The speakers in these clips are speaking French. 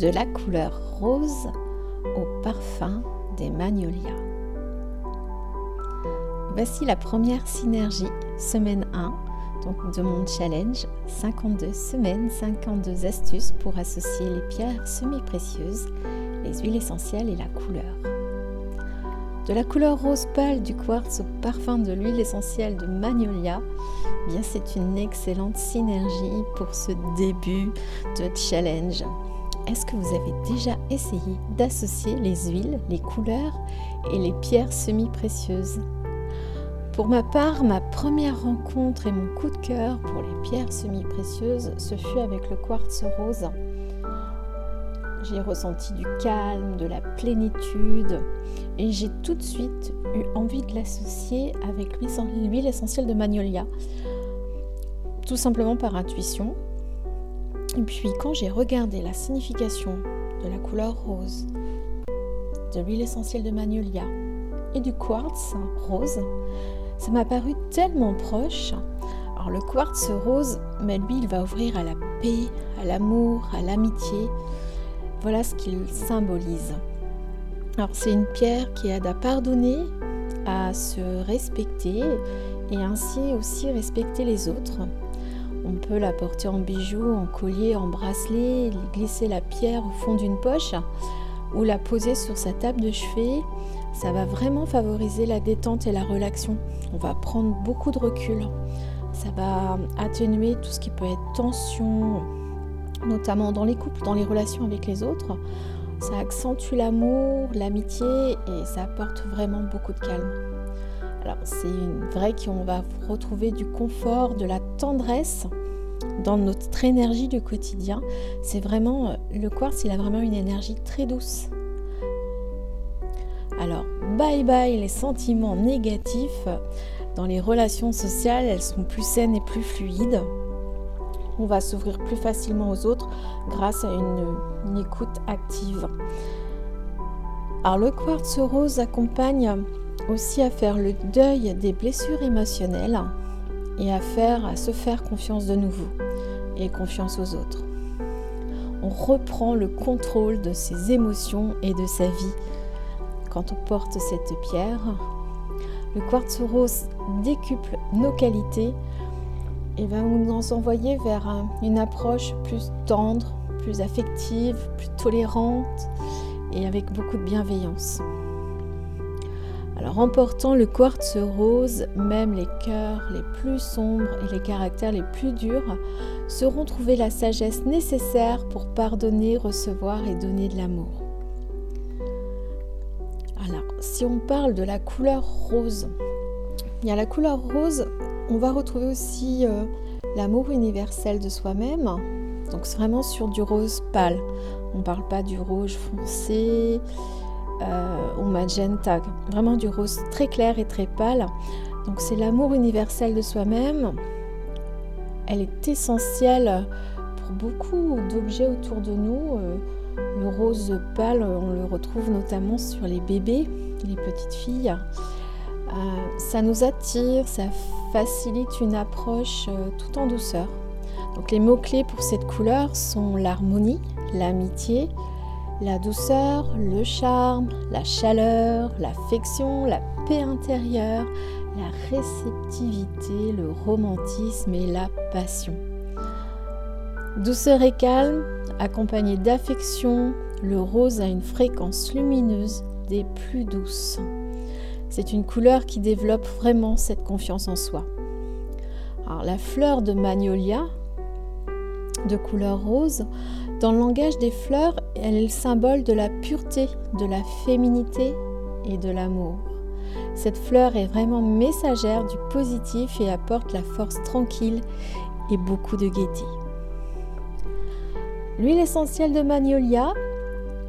de la couleur rose au parfum des magnolias. Voici la première synergie, semaine 1 donc de mon challenge 52 semaines, 52 astuces pour associer les pierres semi-précieuses, les huiles essentielles et la couleur. De la couleur rose pâle du quartz au parfum de l'huile essentielle de magnolia, eh bien c'est une excellente synergie pour ce début de challenge. Est-ce que vous avez déjà essayé d'associer les huiles, les couleurs et les pierres semi-précieuses? Pour ma part, ma première rencontre et mon coup de cœur pour les pierres semi-précieuses, ce fut avec le quartz rose. J'ai ressenti du calme, de la plénitude et j'ai tout de suite eu envie de l'associer avec l'huile essentielle de magnolia, tout simplement par intuition. Et puis quand j'ai regardé la signification de la couleur rose, de l'huile essentielle de magnolia et du quartz rose, ça m'a paru tellement proche. Alors le quartz rose, mais lui, il va ouvrir à la paix, à l'amour, à l'amitié. Voilà ce qu'il symbolise. Alors c'est une pierre qui aide à pardonner, à se respecter et ainsi aussi respecter les autres. On peut la porter en bijou, en collier, en bracelet, glisser la pierre au fond d'une poche ou la poser sur sa table de chevet ça va vraiment favoriser la détente et la relaxation. On va prendre beaucoup de recul. Ça va atténuer tout ce qui peut être tension, notamment dans les couples, dans les relations avec les autres. Ça accentue l'amour, l'amitié et ça apporte vraiment beaucoup de calme. Alors c'est vrai qu'on va retrouver du confort, de la tendresse dans notre énergie du quotidien. C'est vraiment le quartz, il a vraiment une énergie très douce. Alors, bye bye les sentiments négatifs. Dans les relations sociales, elles sont plus saines et plus fluides. On va s'ouvrir plus facilement aux autres grâce à une, écoute active. Alors, le quartz rose accompagne aussi à faire le deuil des blessures émotionnelles et à faire à se faire confiance de nouveau et confiance aux autres. On reprend le contrôle de ses émotions et de sa vie quand on porte cette pierre. Le quartz rose décuple nos qualités et va nous envoyer vers une approche plus tendre, plus affective, plus tolérante et avec beaucoup de bienveillance. Alors en portant le quartz rose, même les cœurs les plus sombres et les caractères les plus durs sauront trouver la sagesse nécessaire pour pardonner, recevoir et donner de l'amour. Alors, si on parle de la couleur rose, il y a la couleur rose, on va retrouver aussi euh, l'amour universel de soi-même. Donc, c'est vraiment sur du rose pâle. On ne parle pas du rouge foncé ou magenta, vraiment du rose très clair et très pâle. Donc, c'est l'amour universel de soi-même. Elle est essentielle pour beaucoup d'objets autour de nous. Euh, le rose pâle, on le retrouve notamment sur les bébés, les petites filles. Euh, ça nous attire, ça facilite une approche euh, tout en douceur. Donc les mots-clés pour cette couleur sont l'harmonie, l'amitié, la douceur, le charme, la chaleur, l'affection, la paix intérieure, la réceptivité, le romantisme et la passion. Douceur et calme, accompagné d'affection, le rose a une fréquence lumineuse des plus douces. C'est une couleur qui développe vraiment cette confiance en soi. Alors, la fleur de magnolia, de couleur rose, dans le langage des fleurs, elle est le symbole de la pureté, de la féminité et de l'amour. Cette fleur est vraiment messagère du positif et apporte la force tranquille et beaucoup de gaieté. L'huile essentielle de magnolia,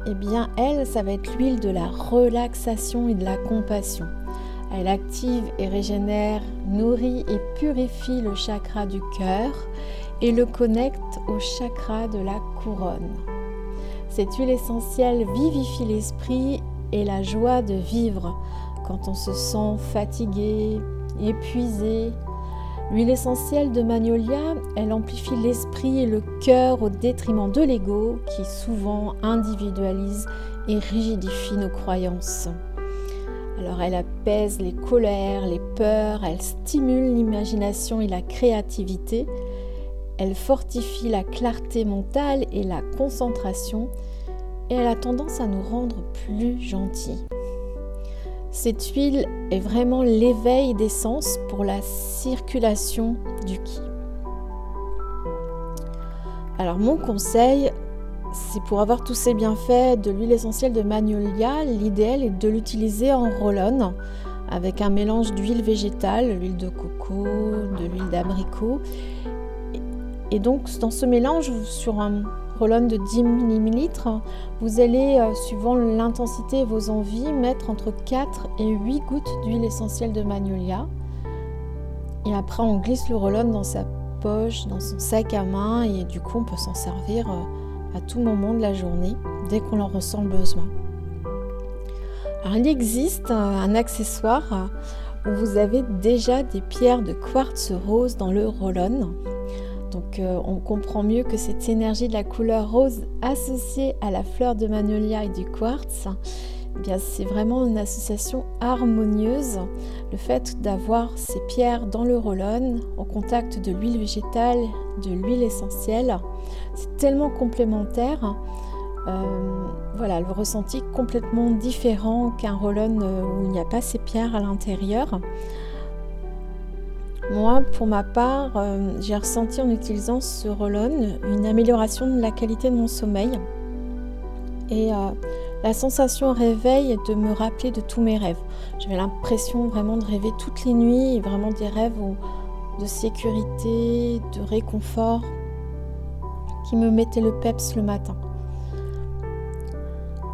eh bien elle, ça va être l'huile de la relaxation et de la compassion. Elle active et régénère, nourrit et purifie le chakra du cœur et le connecte au chakra de la couronne. Cette huile essentielle vivifie l'esprit et la joie de vivre quand on se sent fatigué, épuisé. L'huile essentielle de magnolia, elle amplifie l'esprit et le cœur au détriment de l'ego qui souvent individualise et rigidifie nos croyances. Alors elle apaise les colères, les peurs, elle stimule l'imagination et la créativité, elle fortifie la clarté mentale et la concentration et elle a tendance à nous rendre plus gentils. Cette huile est vraiment l'éveil des sens pour la circulation du ki. Alors mon conseil, c'est pour avoir tous ces bienfaits de l'huile essentielle de magnolia, l'idéal est de l'utiliser en roll avec un mélange d'huile végétale, l'huile de coco, de l'huile d'abricot. Et donc dans ce mélange, sur un roll de 10 ml, vous allez, euh, suivant l'intensité et vos envies, mettre entre 4 et 8 gouttes d'huile essentielle de magnolia. Et après, on glisse le roll dans sa poche, dans son sac à main, et du coup, on peut s'en servir. Euh, à tout moment de la journée, dès qu'on en ressent le besoin. Alors, il existe un accessoire où vous avez déjà des pierres de quartz rose dans le roll-on. Donc euh, on comprend mieux que cette énergie de la couleur rose associée à la fleur de magnolia et du quartz, eh c'est vraiment une association harmonieuse. Le fait d'avoir ces pierres dans le roll-on, au contact de l'huile végétale, de l'huile essentielle, c'est tellement complémentaire. Euh, voilà, le ressenti complètement différent qu'un roll-on où il n'y a pas ces pierres à l'intérieur. Moi, pour ma part, euh, j'ai ressenti en utilisant ce roll-on une amélioration de la qualité de mon sommeil. Et la sensation réveil est de me rappeler de tous mes rêves. J'avais l'impression vraiment de rêver toutes les nuits, vraiment des rêves de sécurité, de réconfort, qui me mettaient le peps le matin.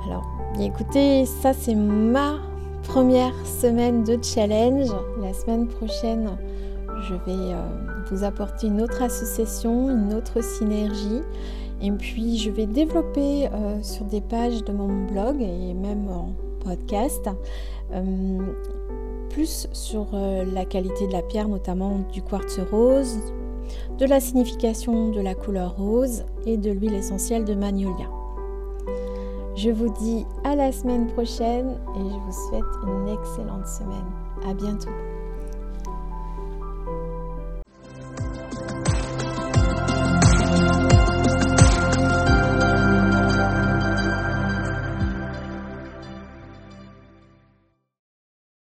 Alors, écoutez, ça c'est ma première semaine de challenge. La semaine prochaine, je vais euh, vous apporter une autre association, une autre synergie. Et puis je vais développer euh, sur des pages de mon blog et même en podcast euh, plus sur la qualité de la pierre, notamment du quartz rose, de la signification de la couleur rose et de l'huile essentielle de magnolia. Je vous dis à la semaine prochaine et je vous souhaite une excellente semaine. À bientôt.